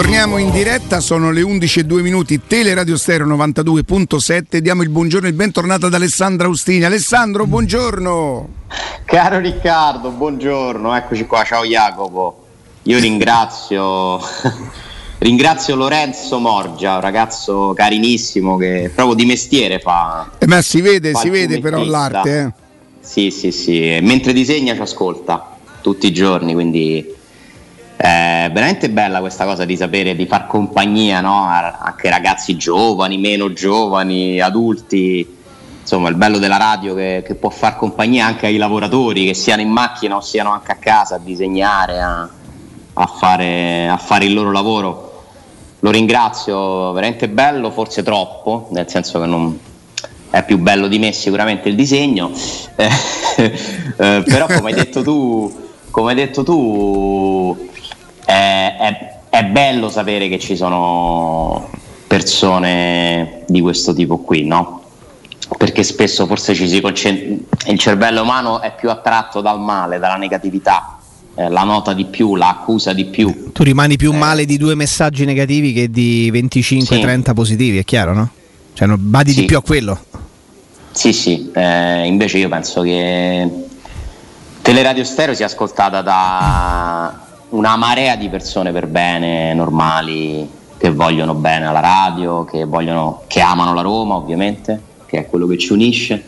Torniamo in diretta, sono le 11 e 2 minuti, Teleradio Stereo 92.7, diamo il buongiorno e il bentornato ad Alessandra Austini. Alessandro, buongiorno! Caro Riccardo, buongiorno, eccoci qua, ciao Jacopo. Io ringrazio, ringrazio Lorenzo Morgia, un ragazzo carinissimo che proprio di mestiere fa. Eh, ma si vede, si vede però l'arte. Eh? Sì, sì, sì, mentre disegna ci ascolta tutti i giorni, quindi è veramente bella questa cosa di sapere di far compagnia no? anche ragazzi giovani, meno giovani, adulti. Insomma, il bello della radio che, che, può far compagnia anche ai lavoratori, che siano in macchina o siano anche a casa a disegnare, a, a, fare, a fare il loro lavoro. Lo ringrazio, veramente bello, forse troppo, nel senso che non, è più bello di me sicuramente il disegno, eh, eh, però come hai detto tu, come hai detto tu è, è, è bello sapere che ci sono persone di questo tipo qui, no? Perché spesso forse ci si concentra, il cervello umano è più attratto dal male, dalla negatività, eh, la nota di più, la accusa di più. Tu rimani più eh. male di due messaggi negativi che di 25-30 sì. positivi, è chiaro, no? Cioè, badi sì. di più a quello. Sì, sì, eh, invece io penso che Teleradio Stereo sia ascoltata da una marea di persone per bene, normali, che vogliono bene alla radio, che, vogliono, che amano la Roma ovviamente, che è quello che ci unisce.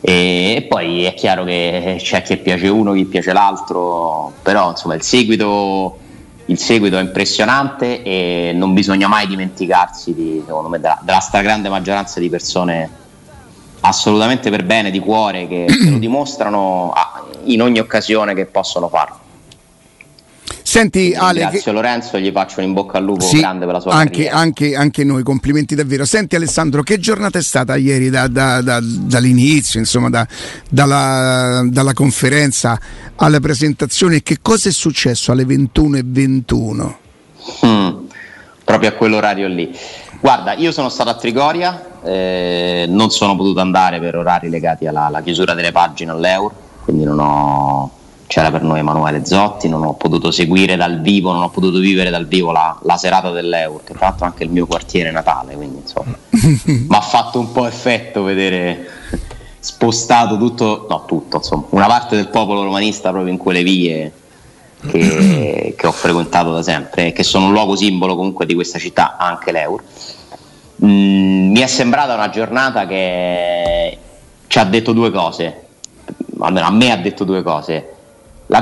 E poi è chiaro che c'è chi piace uno, chi piace l'altro, però insomma il seguito, il seguito è impressionante e non bisogna mai dimenticarsi di, me, della, della stragrande maggioranza di persone assolutamente per bene, di cuore, che, che lo dimostrano in ogni occasione che possono farlo. Senti Ale, Grazie. Lorenzo, gli faccio un in bocca al lupo sì, grande per la sua anche, anche, anche, noi, complimenti davvero. Senti Alessandro, che giornata è stata ieri da, da, da, dall'inizio, insomma, dalla, dalla, conferenza alla presentazione? Che cosa è successo alle 21.21? Mm, proprio a quell'orario lì. Guarda, io sono stato a Trigoria, eh, non sono potuto andare per orari legati alla, alla chiusura delle pagine all'Euro, quindi non ho c'era per noi Emanuele Zotti, non ho potuto seguire dal vivo, non ho potuto vivere dal vivo la, la serata dell'Eur, che tra l'altro anche il mio quartiere natale, quindi insomma mi ha fatto un po' effetto vedere spostato tutto, no tutto, insomma, una parte del popolo romanista proprio in quelle vie che, che ho frequentato da sempre, che sono un luogo simbolo comunque di questa città, anche l'Eur. Mm, mi è sembrata una giornata che ci ha detto due cose, almeno a me ha detto due cose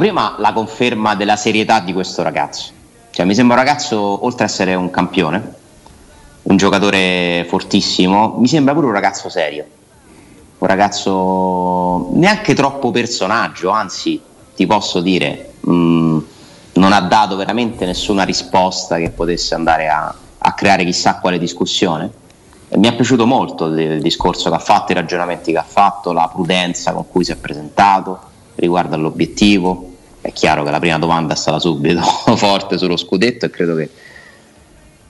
prima, la conferma della serietà di questo ragazzo. Cioè, mi sembra un ragazzo, oltre ad essere un campione, un giocatore fortissimo, mi sembra pure un ragazzo serio. Un ragazzo neanche troppo personaggio, anzi, ti posso dire, mh, mm, non ha dato veramente nessuna risposta che potesse andare a, a creare chissà quale discussione. E mi è piaciuto molto il, il discorso che ha fatto, i ragionamenti che ha fatto, la prudenza con cui si è presentato riguardo all'obiettivo. È chiaro che la prima domanda è stata subito forte sullo scudetto e credo che,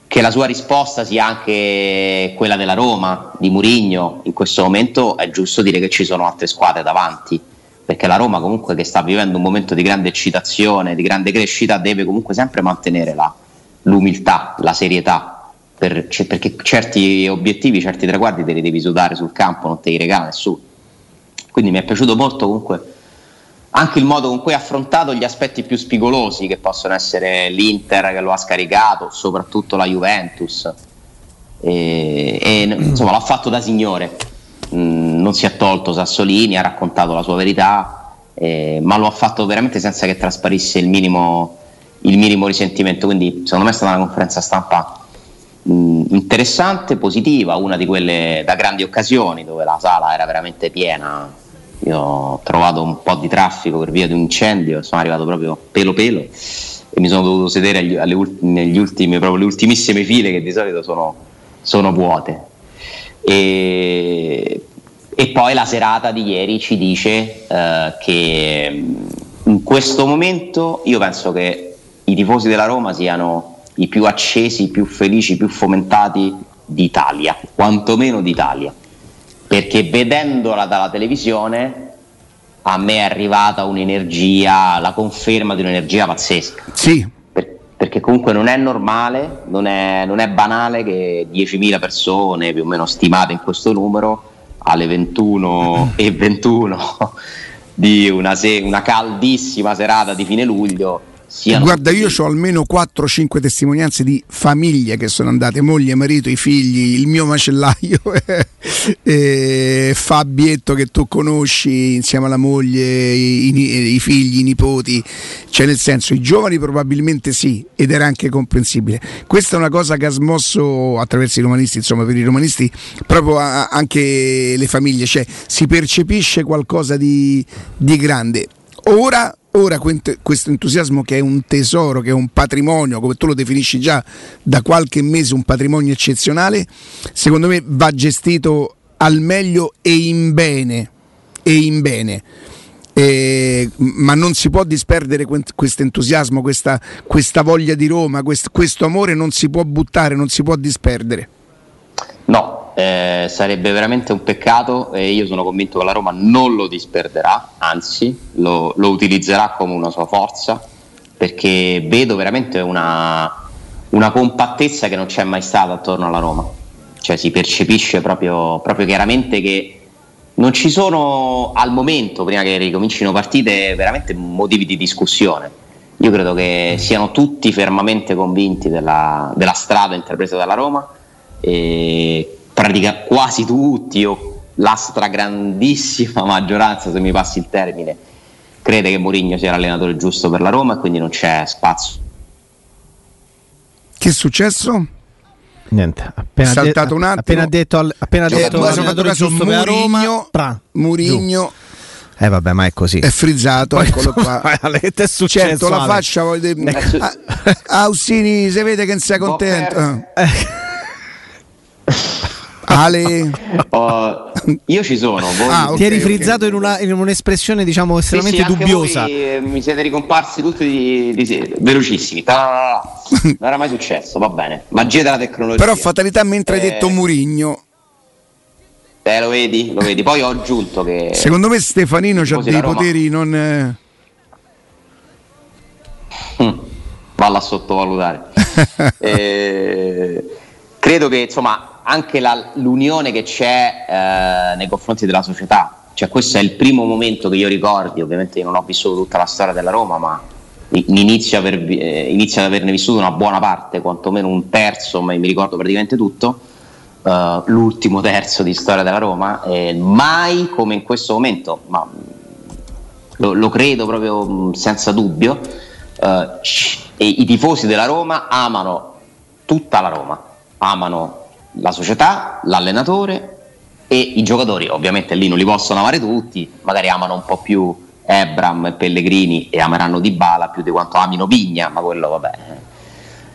che la sua risposta sia anche quella della Roma, di Murigno. In questo momento è giusto dire che ci sono altre squadre davanti, perché la Roma comunque che sta vivendo un momento di grande eccitazione, di grande crescita, deve comunque sempre mantenere la, l'umiltà, la serietà, per, perché certi obiettivi, certi traguardi te li devi sudare sul campo, non te li regala nessuno. Quindi mi è piaciuto molto comunque anche il modo con cui ha affrontato gli aspetti più spigolosi che possono essere l'Inter che lo ha scaricato, soprattutto la Juventus. E, e insomma l'ha fatto da signore, mm, non si è tolto Sassolini, ha raccontato la sua verità, eh, ma lo ha fatto veramente senza che trasparisse il minimo, il minimo risentimento. Quindi secondo me è stata una conferenza stampa mm, interessante, positiva, una di quelle da grandi occasioni dove la sala era veramente piena io ho trovato un po' di traffico per via di un incendio, sono arrivato proprio pelo pelo e mi sono dovuto sedere agli, alle, negli ultimi, proprio le ultimissime file che di solito sono, sono vuote. E, e, poi la serata di ieri ci dice eh, che in questo momento io penso che i tifosi della Roma siano i più accesi, i più felici, i più fomentati d'Italia, quantomeno d'Italia perché vedendola dalla televisione a me è arrivata un'energia, la conferma di un'energia pazzesca. Sì. Per, perché comunque non è normale, non è, non è banale che 10.000 persone più o meno stimate in questo numero alle 21 e 21 di una, se- una caldissima serata di fine luglio Siano Guarda, io ho almeno 4-5 testimonianze di famiglie che sono andate, moglie, marito, i figli, il mio macellaio, eh, Fabietto che tu conosci insieme alla moglie, i, i, figli, i nipoti, cioè nel senso i giovani probabilmente sì, ed era anche comprensibile. Questa è una cosa che ha smosso attraverso i romanisti, insomma per i romanisti, proprio a, anche le famiglie, cioè si percepisce qualcosa di, di grande. Ora Ora questo entusiasmo che è un tesoro, che è un patrimonio, come tu lo definisci già da qualche mese, un patrimonio eccezionale, secondo me va gestito al meglio e in bene. E in bene. Eh, ma non si può disperdere questo entusiasmo, questa, questa, voglia di Roma, quest, questo amore non si può buttare, non si può disperdere. No, eh, sarebbe veramente un peccato e io sono convinto che la Roma non lo disperderà, anzi lo, lo utilizzerà come una sua forza perché vedo veramente una, una, compattezza che non c'è mai stata attorno alla Roma, cioè si percepisce proprio, proprio chiaramente che non ci sono al momento, prima che ricomincino partite, veramente motivi di discussione. Io credo che siano tutti fermamente convinti della, della strada intrapresa dalla Roma e pratica quasi tutti o la stragrandissima maggioranza, se mi passi il termine, crede che Mourinho sia l'allenatore giusto per la Roma e quindi non c'è spazio. Che è successo? Niente, appena, saltato de- un attimo. appena detto, al- appena cioè, detto l'allenatore giusto Murigno, per la Roma, pra, Murigno eh vabbè, ma è così. È frizzato, Poi, eccolo qua. che è successo? Certo, la faccia voglio dire. Ah, Ausini, si vede che non sei contento. Eh. Ale, oh, io ci sono. Voi... Ah, okay, Ti eri frizzato okay. in, una, in, un'espressione, diciamo, estremamente sì, sì, dubbiosa. Voi, eh, mi siete ricomparsi tutti di, di, di, velocissimi. Non era mai successo, va bene. Magia della tecnologia. Però, fatalità, mentre eh... hai detto Murigno. Eh, lo vedi, lo vedi. Poi ho aggiunto che. Secondo me Stefanino ha dei poteri non. Eh... Mm, valla a sottovalutare. eh, credo che insomma anche la, l'unione che c'è eh, nei confronti della società. Cioè, questo è il primo momento che io ricordi, ovviamente io non ho vissuto tutta la storia della Roma, ma inizio, aver, eh, inizio ad averne vissuto una buona parte, quantomeno un terzo, ma mi ricordo praticamente tutto, uh, l'ultimo terzo di storia della Roma, mai come in questo momento, ma lo, lo credo proprio mm, senza dubbio, uh, i tifosi della Roma amano tutta la Roma, amano la società, l'allenatore e i giocatori, ovviamente lì non li possono amare tutti, magari amano un po' più Ebram e Pellegrini e ameranno Di Bala più di quanto amino Vigna, ma quello vabbè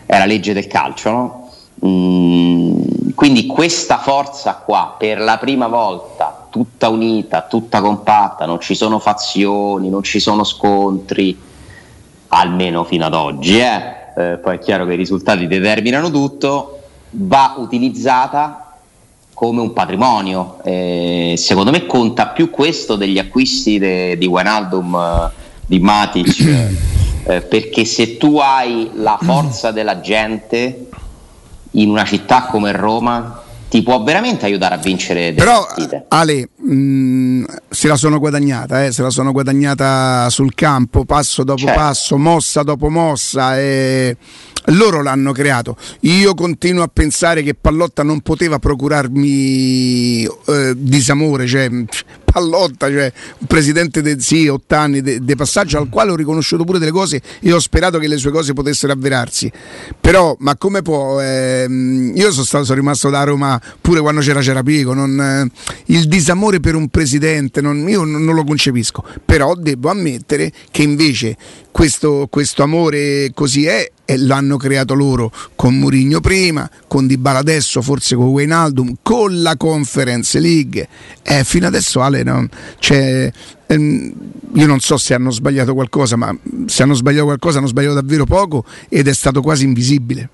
è la legge del calcio, no? Mm, quindi questa forza qua per la prima volta tutta unita, tutta compatta, non ci sono fazioni, non ci sono scontri, almeno fino ad oggi, eh? Eh, poi è chiaro che i risultati determinano tutto, va utilizzata come un patrimonio. Eh, secondo me conta più questo degli acquisti de, di Wijnaldum, eh, di Matic, eh, perché se tu hai la forza della gente in una città come Roma, ti può veramente aiutare a vincere Però Ale mh, mm, se la sono guadagnata, eh, se la sono guadagnata sul campo, passo dopo certo. passo, mossa dopo mossa. E loro l'hanno creato. Io continuo a pensare che Pallotta non poteva procurarmi eh, disamore, cioè Pallotta, cioè un presidente di sì, otto anni di passaggio al quale ho riconosciuto pure delle cose e ho sperato che le sue cose potessero avverarsi. Però, ma come può? Ehm, io sono, stato, sono rimasto da Roma pure quando c'era Cerapico, non, eh, il disamore per un presidente, non, io non, non, lo concepisco, però devo ammettere che invece questo, questo amore così è e l'hanno creato loro con Mourinho prima, con Dybala adesso, forse con Wijnaldum, con la Conference League. Eh, fino adesso Ale, no? cioè, ehm, io non so se hanno sbagliato qualcosa, ma se hanno sbagliato qualcosa hanno sbagliato davvero poco ed è stato quasi invisibile.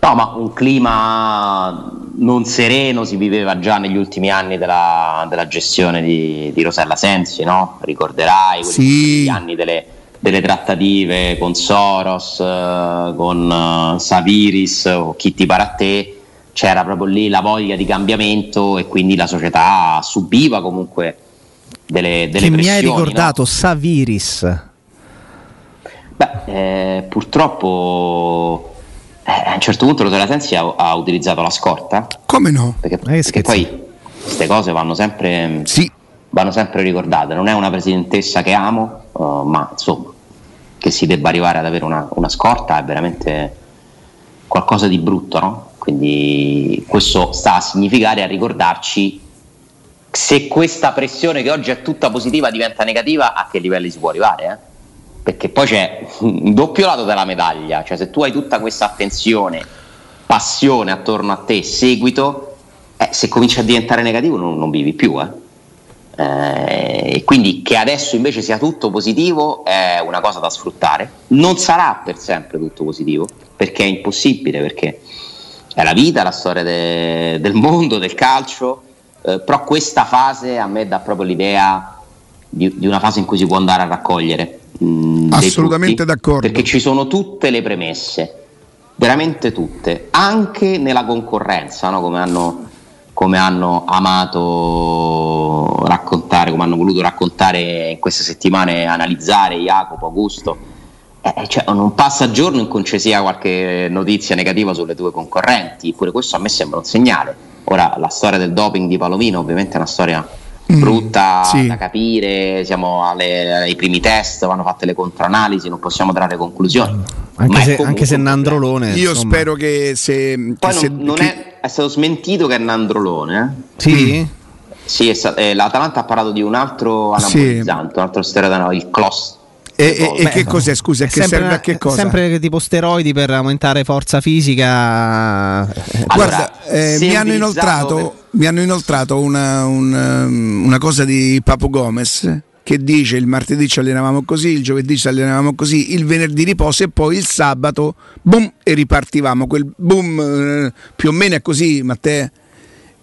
No, ma un clima non sereno si viveva già negli ultimi anni della, della gestione di, di, Rosella Sensi, no? Ricorderai sì. gli anni delle delle trattative con Soros, eh, con uh, Saviris o chi ti pare a te, c'era proprio lì la voglia di cambiamento e quindi la società subiva comunque delle, delle Chi pressioni. mi hai ricordato no? Saviris. Beh, eh, purtroppo eh, a un certo punto l'Autorità Sensi ha, ha, utilizzato la scorta. Come no? Perché, perché poi queste cose vanno sempre, sì. vanno sempre ricordate. Non è una presidentessa che amo, uh, ma insomma, che si debba arrivare ad avere una, una scorta è veramente qualcosa di brutto, no? Quindi questo sta a significare, a ricordarci se questa pressione che oggi è tutta positiva diventa negativa, a che livelli si può arrivare? Eh? Perché poi c'è un doppio lato della medaglia, cioè se tu hai tutta questa attenzione, passione attorno a te, seguito, eh, se comincia a diventare negativo non, non vivi più. Eh? Eh, e quindi che adesso invece sia tutto positivo è una cosa da sfruttare. Non sarà per sempre tutto positivo, perché è impossibile, perché è la vita, la storia de- del mondo, del calcio, eh, però questa fase a me dà proprio l'idea di, di, una fase in cui si può andare a raccogliere. Mh, Assolutamente frutti, d'accordo. Perché ci sono tutte le premesse, veramente tutte, anche nella concorrenza, no? come, hanno, come hanno amato raccontare, come hanno voluto raccontare in queste settimane, analizzare Jacopo, Augusto eh, cioè, non passa giorno in cui ci sia qualche notizia negativa sulle tue concorrenti, pure questo a me sembra un segnale. Ora, la storia del doping di Palomino ovviamente è una storia brutta mm, sì. da capire, siamo alle, ai primi test, vanno fatte le controanalisi, non possiamo trarre conclusioni. Anche, se, anche se Nandrolone. Io insomma. spero che se. Poi che non, non che... È, è, stato smentito che è Nandrolone. Eh? Sì. Mm. Sì, eh, l'Atalanta ha parlato di un altro anabolizzante, sì. un altro steroide, il Clost e, e, e, che cos'è? Scusa, che sempre, serve a che cosa? Sempre tipo steroidi per aumentare forza fisica. Allora, Guarda, eh, mi, hanno inoltrato, per... mi hanno inoltrato una, una, una cosa di Papo Gomez che dice il martedì ci allenavamo così, il giovedì ci allenavamo così, il venerdì riposo e poi il sabato boom e ripartivamo. Quel boom eh, più o meno è così, Matteo.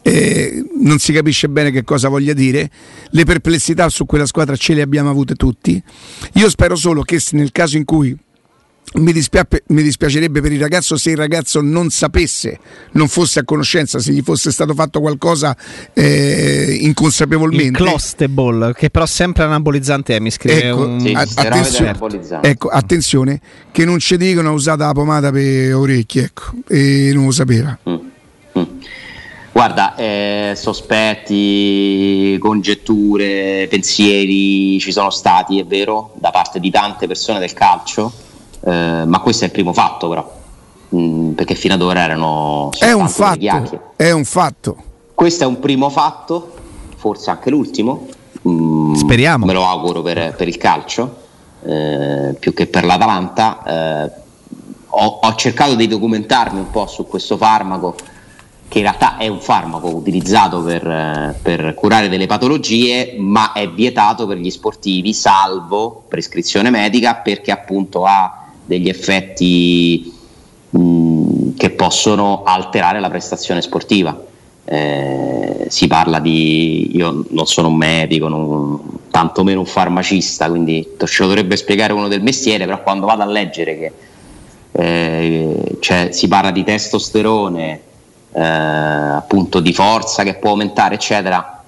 Eh, non si capisce bene che cosa voglia dire, le perplessità su quella squadra ce le abbiamo avute tutti, io spero solo che nel caso in cui mi, dispia- mi, dispiacerebbe per il ragazzo se il ragazzo non sapesse, non fosse a conoscenza, se gli fosse stato fatto qualcosa eh, inconsapevolmente. Il che però sempre anabolizzante è, mi scrive ecco, un... sì, attenzione, ecco, attenzione, che non ci dicono usata la pomata per orecchie, ecco, e non lo sapeva. Mm. Guarda, eh, sospetti, congetture, pensieri ci sono stati, è vero, da parte di tante persone del calcio, eh, ma questo è il primo fatto però, mm, perché fino ad ora erano... È un fatto, è un fatto. Questo è un primo fatto, forse anche l'ultimo. Mm, Speriamo. Me lo auguro per, per il calcio, eh, più che per l'Atalanta. Eh, ho, ho cercato di documentarmi un po' su questo farmaco che in realtà è un farmaco utilizzato per, eh, per, curare delle patologie, ma è vietato per gli sportivi, salvo prescrizione medica, perché appunto ha degli effetti mh, che possono alterare la prestazione sportiva. Eh, si parla di io non sono un medico, non, tantomeno un farmacista, quindi ce lo dovrebbe spiegare uno del mestiere, però quando vado a leggere che eh, cioè, si parla di testosterone, eh, appunto di forza che può aumentare, eccetera,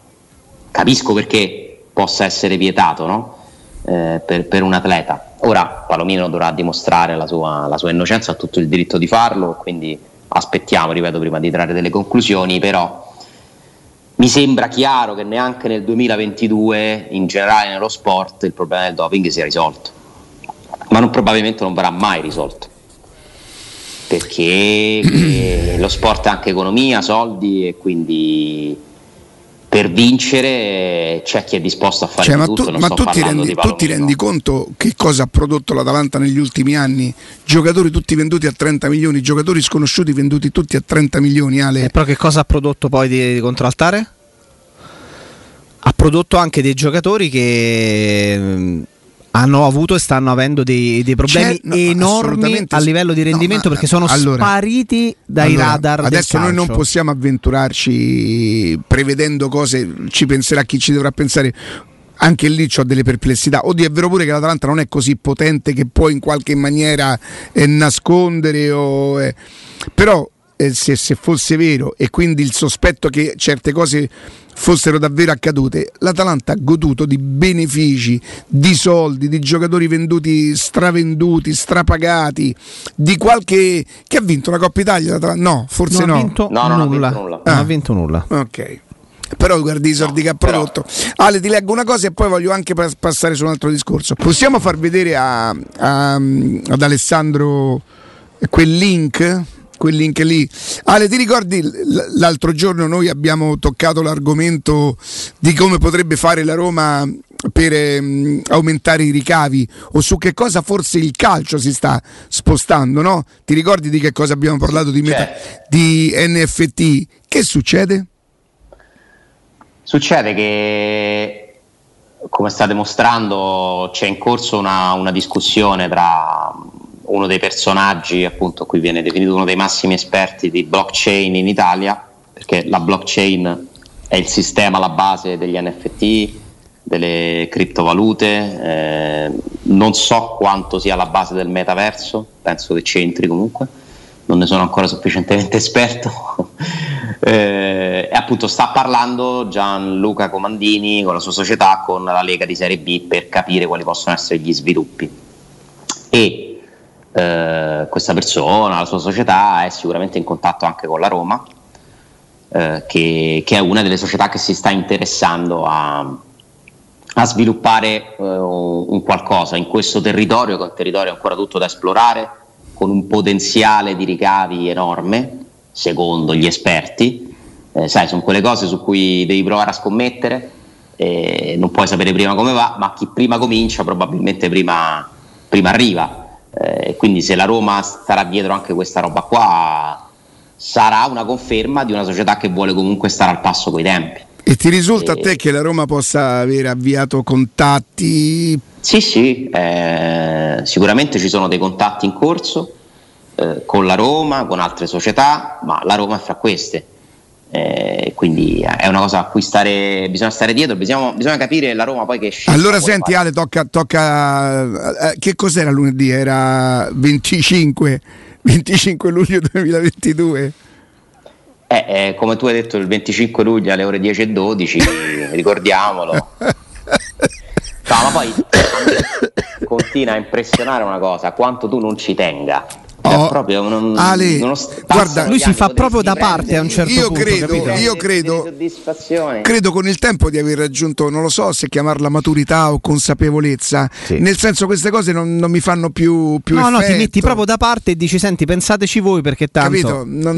capisco perché possa essere vietato no? Eh, per, per, un atleta. Ora Palomino dovrà dimostrare la sua, la sua innocenza, ha tutto il diritto di farlo, quindi aspettiamo, ripeto, prima di trarre delle conclusioni, però mi sembra chiaro che neanche nel 2022 in generale nello sport il problema del doping sia risolto, ma non, probabilmente non verrà mai risolto perché eh, lo sport è anche economia, soldi e quindi per vincere c'è chi è disposto a fare cioè, ma tutto. Tu, ma tu ti, rendi, tu ti rendi conto che cosa ha prodotto l'Atalanta negli ultimi anni? Giocatori tutti venduti a 30 milioni, giocatori sconosciuti venduti tutti a 30 milioni. Ale. E però che cosa ha prodotto poi di, di contraltare? Ha prodotto anche dei giocatori che hanno avuto e stanno avendo dei, dei problemi no, enormi a livello di rendimento no, perché sono allora, spariti dai allora, radar. Adesso noi non possiamo avventurarci prevedendo cose, ci penserà chi ci dovrà pensare. anche lì ho delle perplessità. Oddio, è vero pure che l'Atalanta non è così potente che può in qualche maniera eh, nascondere, o, eh. però eh, se, se, fosse vero e quindi il sospetto che certe cose fossero davvero accadute, l'Atalanta ha goduto di benefici, di soldi, di giocatori venduti, stravenduti, strapagati, di qualche che ha vinto la Coppa Italia. No, forse non no. Ha vinto no, non nulla. Ha vinto nulla. Ah. Non ha vinto nulla. Ok però guardi i soldi no, che ha prodotto. Però... Ale, ti leggo una cosa e poi voglio anche passare su un altro discorso. Possiamo far vedere a, a, ad Alessandro quel link? Quel link lì. Ale, ti ricordi l'altro giorno noi abbiamo toccato l'argomento di come potrebbe fare la Roma per ehm, aumentare i ricavi o su che cosa forse il calcio si sta spostando, no? Ti ricordi di che cosa abbiamo parlato di, meta- di NFT? Che succede? Succede che, come state mostrando, c'è in corso una, una discussione tra uno dei personaggi, appunto, qui viene definito uno dei massimi esperti di blockchain in Italia, perché la blockchain è il sistema, alla base degli NFT, delle criptovalute, eh, non so quanto sia la base del metaverso, penso che c'entri comunque non ne sono ancora sufficientemente esperto. eh, e appunto sta parlando Gianluca Comandini con la sua società, con la Lega di Serie B per capire quali possono essere gli sviluppi. E eh, questa persona, la sua società, è sicuramente in contatto anche con la Roma, eh, che, che, è una delle società che si sta interessando a, a sviluppare eh, un qualcosa in questo territorio, che è un territorio ancora tutto da esplorare con un potenziale di ricavi enorme, secondo gli esperti. Eh, sai, sono quelle cose su cui devi provare a scommettere, eh, non puoi sapere prima come va, ma chi prima comincia probabilmente prima, prima arriva. Eh, quindi se la Roma starà dietro anche questa roba qua, sarà una conferma di una società che vuole comunque stare al passo coi tempi. E ti risulta e... a te che la Roma possa aver avviato contatti? Sì, sì, eh, sicuramente ci sono dei contatti in corso eh, con la Roma, con altre società, ma la Roma è fra queste. Eh, quindi è una cosa a cui stare, bisogna stare dietro, bisogna, bisogna capire la Roma poi che scende. Allora senti fare. Ale, tocca, tocca eh, che cos'era lunedì? Era 25, 25 luglio 2022. Eh, eh, come tu hai detto il 25 luglio alle ore 10 e 12, ricordiamolo. No, ma poi continua a impressionare una cosa, quanto tu non ci tenga Oh, proprio non, Ale, guarda, lui si fa proprio da parte a un certo io punto. Credo, io credo, credo con il tempo di aver raggiunto, non lo so se chiamarla maturità o consapevolezza, sì. nel senso queste cose non, non mi fanno più, più No, effetto. no, ti metti proprio da parte e dici, senti, pensateci voi perché tanto... Capito? Non,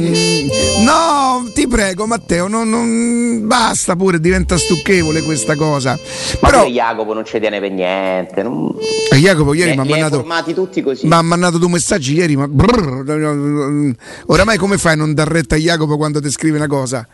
no, ti prego Matteo, non, non, basta pure, diventa stucchevole questa cosa. Ma Però Jacopo non ci tiene per niente. Non... Jacopo ieri mi ha mandato... Mi ha mandato due messaggi ieri, ma brrr, oramai come fai a non dar retta a Jacopo quando ti scrive una cosa?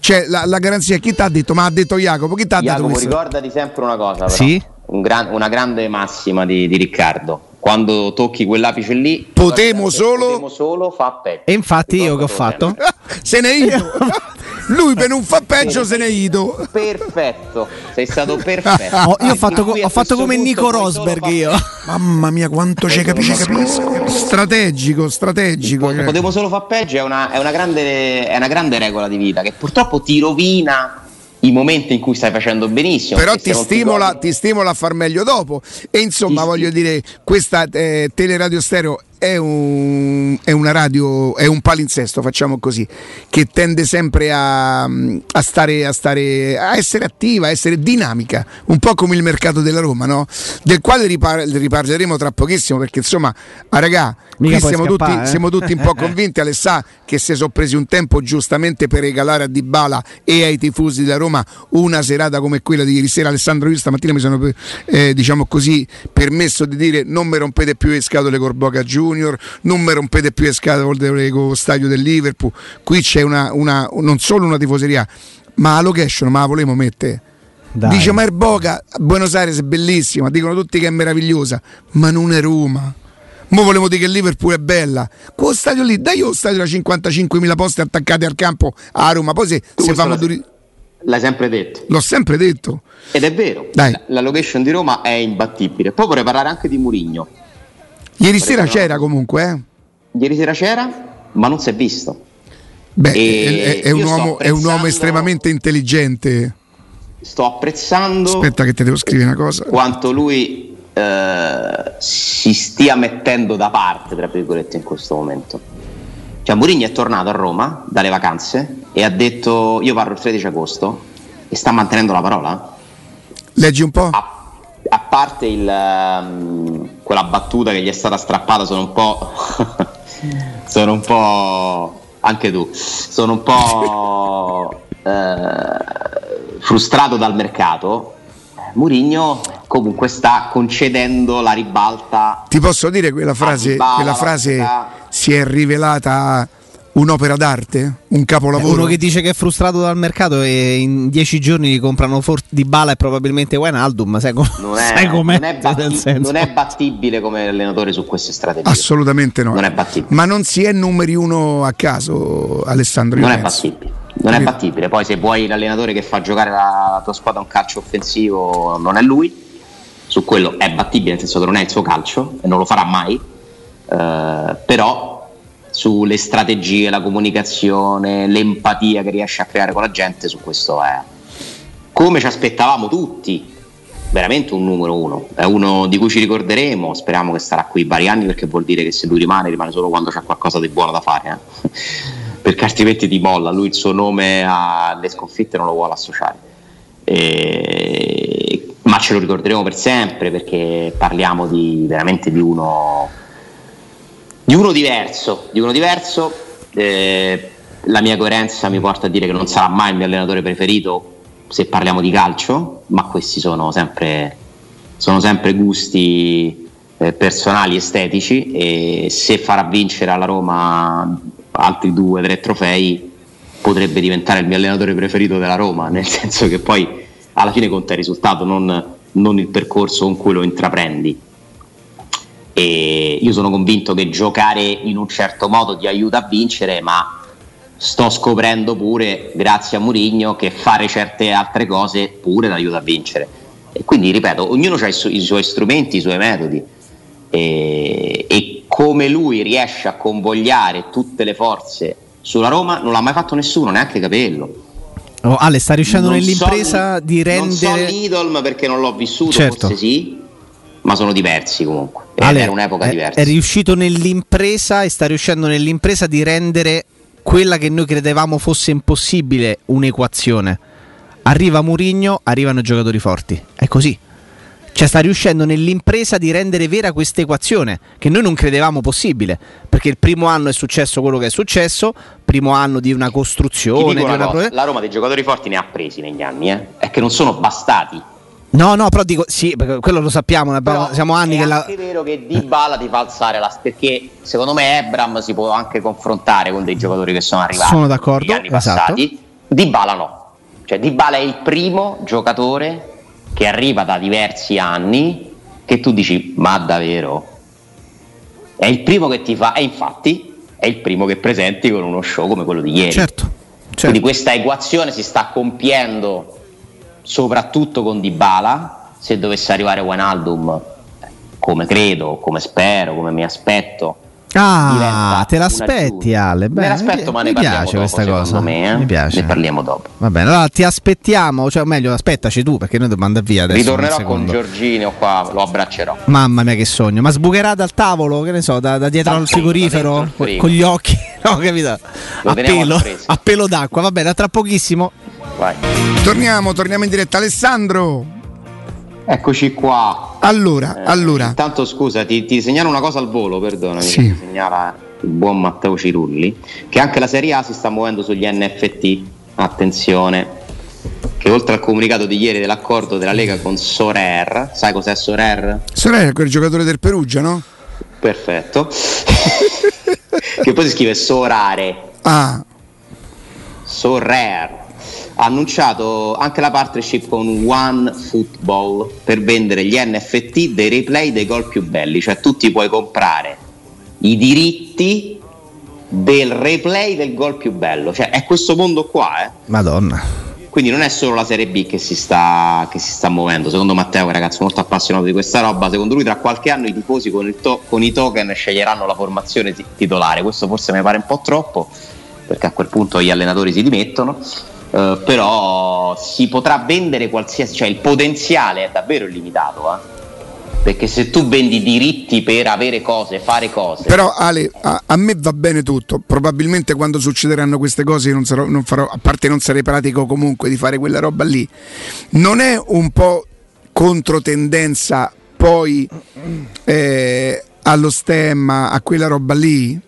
Cioè, la, la garanzia, chi ti ha detto? Ma ha detto Jacopo, chi ti ha detto? Jacopo, ricordati sempre una cosa, però. Sì? Un gran, una grande massima di, di Riccardo quando tocchi quell'apice lì potemo solo potemo solo fa peggio e infatti io che ho fatto se ne ido lui per non fa peggio se ne ido. Perfetto. Sei stato perfetto. Oh, io ho fatto, ho fatto come Nico Rosberg io. mamma mia quanto ci capisci capisco strategico strategico cioè. potevo solo far peggio è una, è, una grande, è una grande regola di vita che purtroppo ti rovina i momenti in cui stai facendo benissimo. Però ti stimola, ti stimola, a far meglio dopo. E insomma, ti voglio dire, questa eh, teleradio stereo è un, è una radio, è un palinsesto, facciamo così, che tende sempre a, a, stare, a, stare, a essere attiva, a essere dinamica, un po' come il mercato della Roma, no? del quale ripar- riparleremo tra pochissimo, perché insomma, ah, ragà, qui siamo, scappare, tutti, eh? siamo tutti un po' convinti, Alessà, che si sono presi un tempo giustamente per regalare a Dybala e ai tifosi della Roma una serata come quella di ieri sera. Alessandro, io stamattina mi sono eh, diciamo così, permesso di dire non mi rompete più le scatole Corboca Giù Junior, non mi rompete più le scatole con lo stadio del Liverpool. Qui c'è una, una, non solo una tifoseria, ma la location, ma la volevo mettere. Dai. Dice ma Erboca a Buenos Aires è bellissima, dicono tutti che è meravigliosa, ma non è Roma. Mo volevo dire che Liverpool è bella. Quello stadio lì, dai io lo stadio da 55.000 posti attaccati al campo a Roma. Poi se, se fanno duri... L'hai sempre detto. L'ho sempre detto. Ed è vero. Dai. La location di Roma è imbattibile. Poi vorrei parlare anche di Murigno. Ieri sera c'era comunque, eh? Ieri sera c'era, ma non si è visto. Beh, è, è, un uomo, è, un uomo, estremamente intelligente. Sto apprezzando. Aspetta, che ti devo scrivere una cosa. Quanto lui eh, si stia mettendo da parte, tra virgolette, in questo momento. Cioè, Mourinho è tornato a Roma dalle vacanze e ha detto: Io parlo il 13 agosto e sta mantenendo la parola. Leggi un po'. A, a parte il, um, quella battuta che gli è stata strappata, sono un po'. sono un po'. Anche tu. Sono un po'. eh, frustrato dal mercato. Murigno comunque sta concedendo la ribalta. Ti posso dire quella frase, quella frase si è rivelata un'opera d'arte, un capolavoro. Uno che dice che è frustrato dal mercato e in dieci giorni gli comprano for- di bala e probabilmente Wijnaldum, sai, com- non è, sai com'è? Non è, batti- non è, battibile come allenatore su queste strategie. Assolutamente no. Non è battibile. Ma non si è numeri uno a caso, Alessandro. Non è battibile. Non è battibile, poi se vuoi l'allenatore che fa giocare la tua squadra un calcio offensivo non è lui, su quello è battibile, nel senso che non è il suo calcio e non lo farà mai, eh, però sulle strategie, la comunicazione, l'empatia che riesce a creare con la gente, su questo è come ci aspettavamo tutti, veramente un numero uno, è uno di cui ci ricorderemo, speriamo che starà qui vari anni perché vuol dire che se lui rimane, rimane solo quando c'è qualcosa di buono da fare, eh? perché altrimenti ti molla, lui il suo nome alle sconfitte non lo vuole associare. E ma ce lo ricorderemo per sempre perché parliamo di, veramente di uno, di uno diverso, di uno diverso. Eh, la mia coerenza mi porta a dire che non sarà mai il mio allenatore preferito se parliamo di calcio, ma questi sono sempre, sono sempre gusti eh, personali, estetici e se farà vincere alla Roma altri due o tre trofei potrebbe diventare il mio allenatore preferito della Roma, nel senso che poi alla fine conta il risultato, non, non il percorso con cui lo intraprendi. E io sono convinto che giocare in un certo modo ti aiuta a vincere, ma sto scoprendo pure, grazie a Mourinho, che fare certe altre cose pure ti aiuta a vincere. E quindi, ripeto, ognuno ha i, su- i suoi strumenti, i suoi metodi. E, e come lui riesce a convogliare tutte le forze sulla Roma non l'ha mai fatto nessuno, neanche Capello. Oh, Ale, sta riuscendo non nell'impresa so, di rendere. Non so Lidl perché non l'ho vissuto, certo. forse sì, ma sono diversi comunque. Ale, era un'epoca è, diversa. È riuscito nell'impresa e sta riuscendo nell'impresa di rendere quella che noi credevamo fosse impossibile un'equazione. Arriva Murigno, arrivano i giocatori forti. È così. Cioè sta riuscendo nell'impresa di rendere vera questa equazione che noi non credevamo possibile, perché il primo anno è successo quello che è successo, primo anno di una costruzione. Di una una... La Roma dei giocatori forti ne ha presi negli anni, eh? è che non sono bastati. No, no, però dico sì, quello lo sappiamo, abbiamo, siamo anni che la... la... È vero che Di Bala ti fa alzare la perché secondo me Ebram si può anche confrontare con dei giocatori che sono arrivati sono d'accordo, negli anni esatto. passati. Di Bala no. Cioè Di Bala è il primo giocatore che arriva da diversi anni che tu dici ma davvero è il primo che ti fa e infatti è il primo che presenti con uno show come quello di ieri certo, certo. quindi questa equazione si sta compiendo soprattutto con Dybala se dovesse arrivare Wijnaldum come credo, come spero, come mi aspetto Ah, te l'aspetti Ale? Beh, me l'aspetto, ma mi ne piace dopo, questa cosa. Me, eh? Mi piace. Ne parliamo dopo. Va bene, allora ti aspettiamo, cioè meglio aspettaci tu perché noi dobbiamo andare via adesso. Ritornerò con Giorginio qua, lo abbraccerò. Mamma mia che sogno, ma sbucherà dal tavolo, che ne so, da, da dietro al frigorifero con gli occhi, no, capito? A pelo, a pelo d'acqua, va bene, tra pochissimo. Vai. Torniamo, torniamo in diretta Alessandro. Eccoci qua. Allora, eh, allora. Intanto scusa, ti, ti, segnalo una cosa al volo, perdonami. Sì. Mi segnala il buon Matteo Cirulli, che anche la Serie A si sta muovendo sugli NFT. Attenzione, che oltre al comunicato di ieri dell'accordo della Lega con Sorer, sai cos'è Sorer? Sorer è quel giocatore del Perugia, no? Perfetto. che poi si scrive Sorare. Ah. Sorer ha annunciato anche la partnership con One Football per vendere gli NFT dei replay dei gol più belli, cioè tu ti puoi comprare i diritti del replay del gol più bello, cioè è questo mondo qua, eh. Madonna. Quindi non è solo la Serie B che si sta, che si sta muovendo. Secondo Matteo, che è un ragazzo molto appassionato di questa roba, secondo lui tra qualche anno i tifosi con, to- con i token sceglieranno la formazione titolare. Questo forse mi pare un po' troppo, perché a quel punto gli allenatori si dimettono. Uh, però si potrà vendere qualsiasi, cioè il potenziale è davvero illimitato. Eh? perché se tu vendi diritti per avere cose, fare cose. Però Ale, a, a me va bene tutto, probabilmente quando succederanno queste cose non, sarò, non farò, a parte non sarei pratico comunque di fare quella roba lì, non è un po' controtendenza poi eh, allo stemma, a quella roba lì?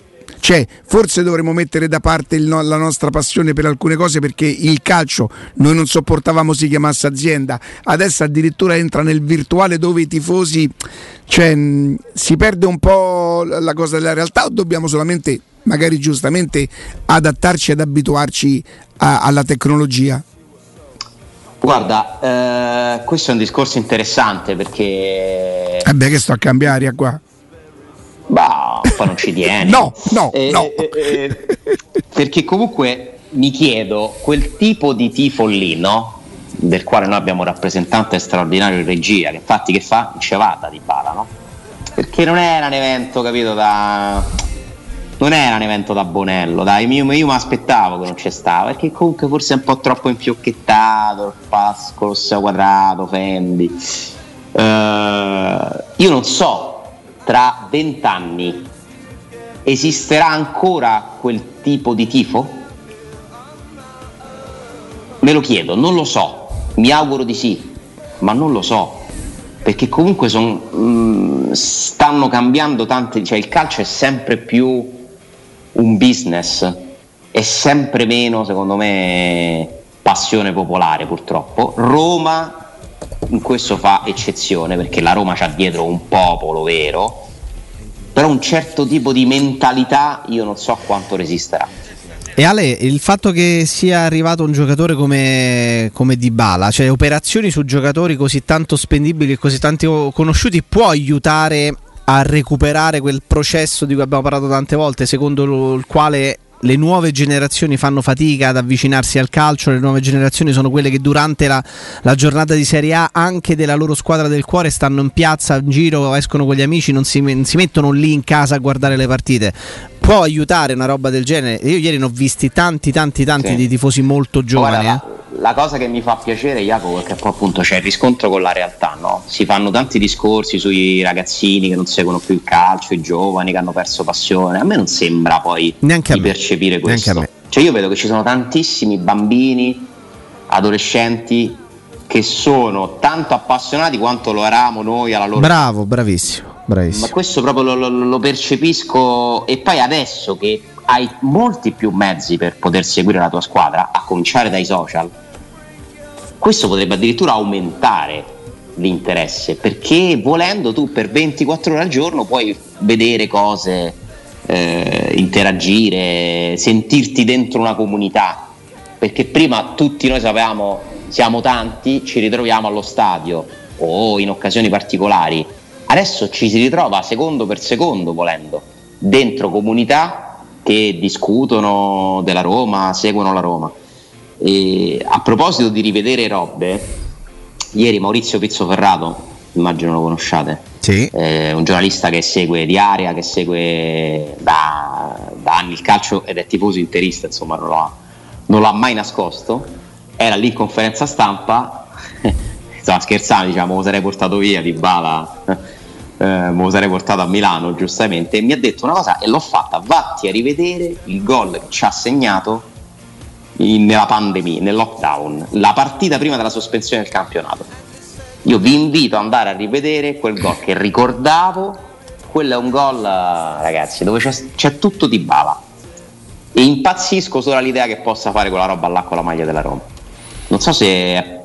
Cioè, forse dovremmo mettere da parte il, la nostra passione per alcune cose perché il calcio noi non sopportavamo si chiamasse azienda, adesso addirittura entra nel virtuale dove i tifosi, cioè, mh, si perde un po' la cosa della realtà o dobbiamo solamente, magari giustamente, adattarci ed abituarci a, alla tecnologia? Guarda, eh, questo è un discorso interessante perché... Eh beh, che sto a cambiare qua. Bah, poi non ci tieni. no, no, eh, no. Eh, eh, perché comunque mi chiedo, quel tipo di tifo lì, no? Del quale noi abbiamo un rappresentante straordinario in regia, che infatti che fa? Cevata di bala, no? Perché non era un evento, capito, da... Non era un evento da Bonello, dai, io, io mi aspettavo che non c'è stava, perché comunque forse è un po' troppo infiocchettato, il Pascolo, quadrato, Fendi. Uh, io non so tra vent'anni esisterà ancora quel tipo di tifo? Me lo chiedo, non lo so, mi auguro di sì, ma non lo so, perché comunque son, mh, mm, stanno cambiando tante, cioè il calcio è sempre più un business, è sempre meno, secondo me, passione popolare purtroppo. Roma in questo fa eccezione perché la Roma c'ha dietro un popolo vero, però un certo tipo di mentalità io non so quanto resisterà. E Ale, il fatto che sia arrivato un giocatore come, come Dybala, cioè operazioni su giocatori così tanto spendibili e così tanto conosciuti, può aiutare a recuperare quel processo di cui abbiamo parlato tante volte, secondo il quale le nuove generazioni fanno fatica ad avvicinarsi al calcio, le nuove generazioni sono quelle che durante la, la, giornata di Serie A anche della loro squadra del cuore stanno in piazza, in giro, escono con gli amici, non si, non si mettono lì in casa a guardare le partite. Può aiutare una roba del genere? Io ieri ne ho visti tanti, tanti, tanti sì. di tifosi molto giovani. Guarda, eh la cosa che mi fa piacere, Jacopo, è che poi appunto c'è il riscontro con la realtà, no? Si fanno tanti discorsi sui ragazzini che non seguono più il calcio, i giovani che hanno perso passione. A me non sembra poi Neanche di percepire questo. Cioè io vedo che ci sono tantissimi bambini, adolescenti che sono tanto appassionati quanto lo eravamo noi alla loro Bravo, bravissimo, bravissimo. Ma questo proprio lo, lo, lo percepisco e poi adesso che hai molti più mezzi per poter seguire la tua squadra, a cominciare dai social, questo potrebbe addirittura aumentare l'interesse perché volendo tu per 24 ore al giorno puoi vedere cose, eh, interagire, sentirti dentro una comunità perché prima tutti noi sapevamo siamo tanti, ci ritroviamo allo stadio o in occasioni particolari, adesso ci si ritrova secondo per secondo volendo dentro comunità che discutono della Roma, seguono la Roma. E a proposito di rivedere robe, ieri Maurizio Pizzoferrato, immagino lo conosciate, sì. eh, un giornalista che segue di area, che segue da, da, anni il calcio ed è tifoso interista, insomma non lo, ha, non lo ha mai nascosto, era lì in conferenza stampa, stava scherzando, diciamo, sarei portato via di Bala eh, me lo sarei portato a Milano giustamente. E mi ha detto una cosa e l'ho fatta. Vatti a rivedere il gol che ci ha segnato in, nella pandemia, nel lockdown la partita prima della sospensione del campionato io vi invito ad andare a rivedere quel gol che ricordavo quello è un gol ragazzi dove c'è, c'è tutto di bava e impazzisco solo all'idea che possa fare quella roba là con la maglia della Roma non so se è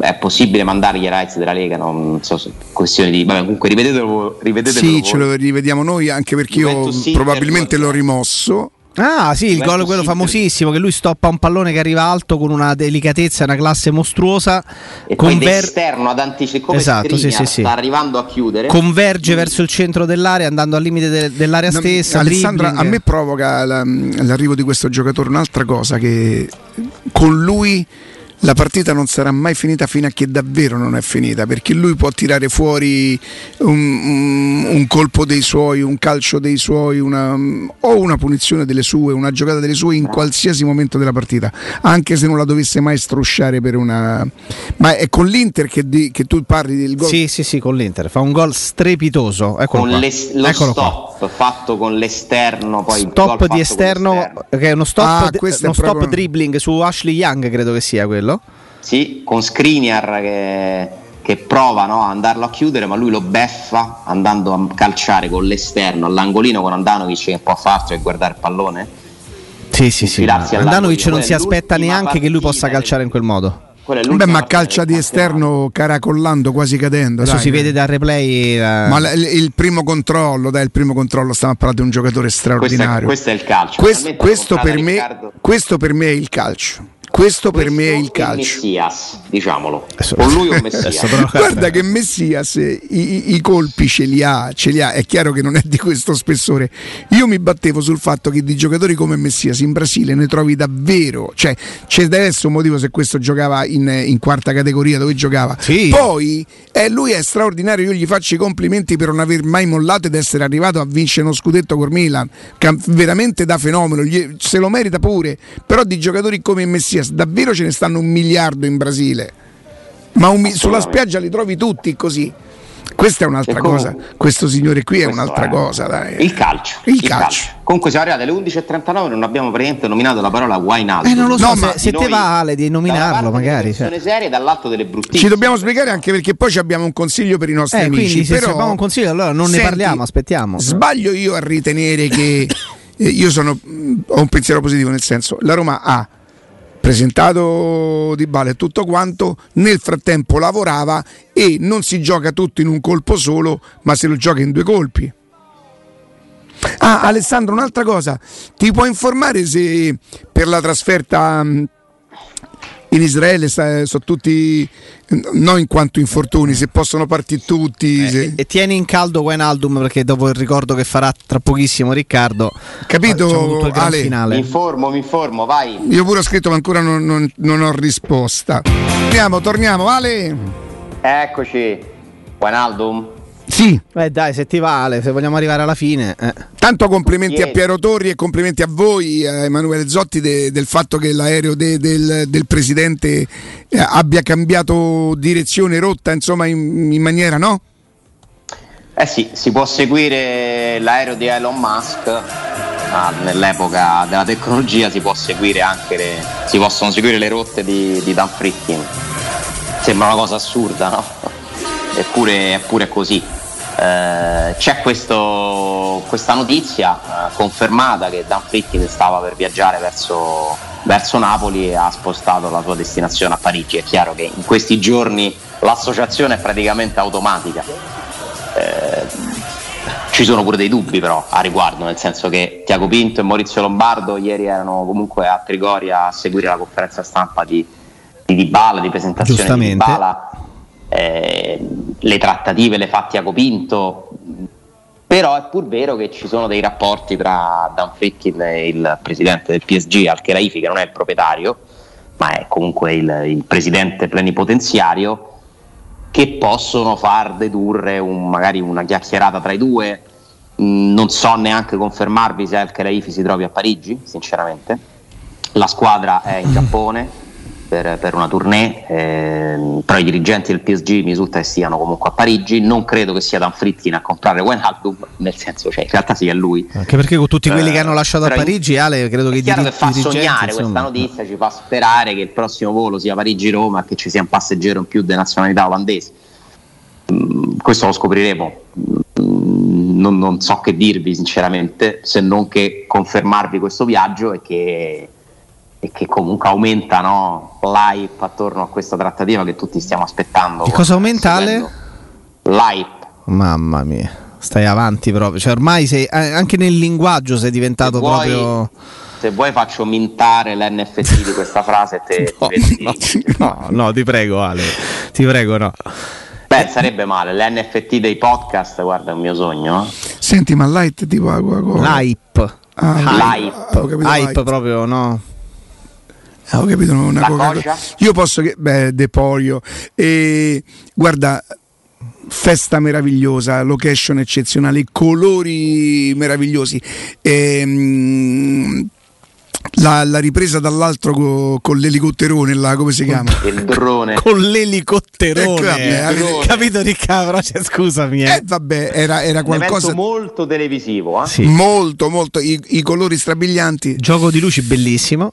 è possibile mandare gli rights della Lega, non so se questione di. Vabbè, comunque rivedetelo. rivedetelo sì, voi. ce lo rivediamo noi anche perché io probabilmente l'ho rimosso. Ah sì, il gol quello famosissimo che lui stoppa un pallone che arriva alto con una delicatezza, una classe mostruosa. E conver- esterno ad anticipare esatto, sì, sì, sì. sta arrivando a chiudere. Converge verso il centro dell'area andando al limite de- dell'area no, stessa. Alessandra, dribbling. a me provoca la, l'arrivo di questo giocatore un'altra cosa che con lui la partita non sarà mai finita fino a che davvero non è finita, perché lui può tirare fuori un, un, colpo dei suoi, un calcio dei suoi, una, o una punizione delle sue, una giocata delle sue in qualsiasi momento della partita, anche se non la dovesse mai strusciare per una... Ma è con l'Inter che, di, che tu parli del gol? Sì, sì, sì, con l'Inter, fa un gol strepitoso. Eccolo con qua. Le, lo Eccolo stop qua. fatto con l'esterno, poi stop di esterno, che è uno stop, Ah, d- uno stop proprio- dribbling su Ashley Young, credo che sia quello. Sì, con Skriniar che, che prova no, a andarlo a chiudere, ma lui lo beffa andando a calciare con l'esterno all'angolino con Andanovic che può farci e guardare il pallone. Sì, sì, sì. Andanovic non si aspetta neanche che lui possa partita calciare in quel modo. È Beh, ma calcia di esterno caracollando, quasi cadendo. Adesso dai. si vede dal replay. la- Ma l- il primo controllo, dai, il primo controllo, stiamo a parlare di un giocatore Questo è, straordinario. questo è il calcio. Quest- questo, per me, questo per me è il calcio. Questo per me è il Questo calcio. Messias, diciamolo. Adesso- Con lui o adesso Messias. Guarda che Messias eh, i, i- colpi ce li ha, ce li ha, è chiaro che non è di questo spessore. Io mi battevo sul fatto che di giocatori come Messias in Brasile ne trovi davvero, cioè c'è essere un motivo se questo giocava in, in quarta categoria dove giocava. Sì. Poi eh, lui è straordinario, io gli faccio i complimenti per non aver mai mollato ed essere arrivato a vincere uno scudetto con Milan, veramente da fenomeno, gli- se lo merita pure, però di giocatori come Messias davvero ce ne stanno un miliardo in Brasile. Ma un mi- sulla spiaggia li trovi tutti così. Questa è un'altra comunque- cosa. Questo signore qui è un'altra è cosa. Dai. Il calcio. Il calcio. Comunque siamo arrivati alle 11.39 non abbiamo praticamente nominato la parola Wijnaldum. Eh, non lo so, No, se, ma se Di te noi, va Ale di nominarlo, magari. cioè. serie dall'altro delle bruttissime. Ci dobbiamo spiegare anche perché poi ci abbiamo un consiglio per i nostri Eh, amici. quindi se però, abbiamo un consiglio, allora non ne Senti, parliamo, aspettiamo. Sbaglio io a ritenere che eh, io sono, mh, ho un pensiero positivo, nel senso la Roma ha presentato Di Bale e tutto quanto, nel frattempo lavorava e non si gioca tutto in un colpo solo, ma se lo gioca in due colpi. Ah, Alessandro, un'altra cosa, ti puoi informare se per la trasferta mh, in Israele sono tutti, non in quanto infortuni, se possono partire tutti, se- Eh, E tieni in caldo Wijnaldum perché dopo il ricordo che farà tra pochissimo Riccardo, Capito, gran Ale? Mi finale. informo, mi informo, vai. Io pure ho scritto ma ancora non, non- non ho risposta. Torniamo, torniamo, Ale. Eccoci. Wijnaldum. Sì, Eh dai, se ti va Ale, se vogliamo arrivare alla fine. eh. tanto complimenti a Ieri. Piero Torri e complimenti a voi, a Emanuele Zotti, de- del fatto che l'aereo de- del, del presidente eh, abbia cambiato direzione, rotta, insomma, in, in maniera, no? Eh sì, si può seguire l'aereo di Elon Musk. ah, nell'epoca della tecnologia si può seguire anche le, si possono seguire le rotte di, di Dan Fritkin. Sembra una cosa assurda, no? Eppure, eppure è così. Eh, c'è questo- questa notizia eh, confermata che Dan Fritkin stava per viaggiare verso, verso Napoli e ha spostato la sua destinazione a Parigi. È chiaro che in questi giorni l'associazione è praticamente automatica. Eh, ci sono pure dei dubbi però a riguardo, nel senso che Tiago Pinto e Maurizio Lombardo ieri erano comunque a Trigoria a seguire la conferenza stampa di, di Dybala, di presentazione di. Dybala, eh, le trattative le fa Tiago Pinto, però è pur vero che ci sono dei rapporti tra Dan Fritkin e il presidente del PSG, Al-Khelaifi, che non è il proprietario, ma è comunque il, il presidente plenipotenziario, che possono far dedurre un- magari una chiacchierata tra i due. Mm, non so neanche confermarvi se Al-Khelaifi si trovi a Parigi, sinceramente. La squadra è in Giappone per, per una tournée, ehm, però i dirigenti del PSG mi risulta che siano comunque a Parigi. Non credo che sia Dan Fritkin a comprare Wijnaldum, nel senso, cioè, in realtà sì è lui. Anche perché con tutti quelli Eh, che hanno lasciato a Parigi, Ale, credo che È chiaro che diri- fa sognare insomma, questa notizia, ci fa sperare che il prossimo volo sia Parigi-Roma e che ci sia un passeggero in più di nazionalità olandese. Mm, questo lo scopriremo. Mm, non, non so che dirvi sinceramente, se non che confermarvi questo viaggio e che, e che comunque aumenta no, l'hype attorno a questa trattativa che tutti stiamo aspettando. Che cosa aumenta, Ale? L'hype. Mamma mia, stai avanti proprio. Cioè, ormai sei, eh, anche nel linguaggio sei diventato Se vuoi- proprio. Se vuoi faccio mintare l'NFT di questa frase e te, No, no, no, no, ti prego, Ale. Ti prego, no. Beh, sarebbe male, l'NFT dei podcast, guarda, è un mio sogno. Senti, ma light tipo Coca-Cola? Hype. Ah, Hype. ho capito, Hype light. proprio, no? Ah, ho capito, una La coca coscia? Io posso che. Beh, Depolio. E guarda. Festa meravigliosa, location eccezionale, colori meravigliosi. Ehm, la, la ripresa dall'altro co- con l'elicotterone, là, come si chiama? Il drone. Con l'elicotterone. Ecco, vabbè, avete- Capito Riccardo? Cioè, scusami. Eh, Eh. vabbè, era, era qualcosa molto televisivo, eh? Sì. molto, molto. I, i colori strabilianti. Gioco di luci bellissimo.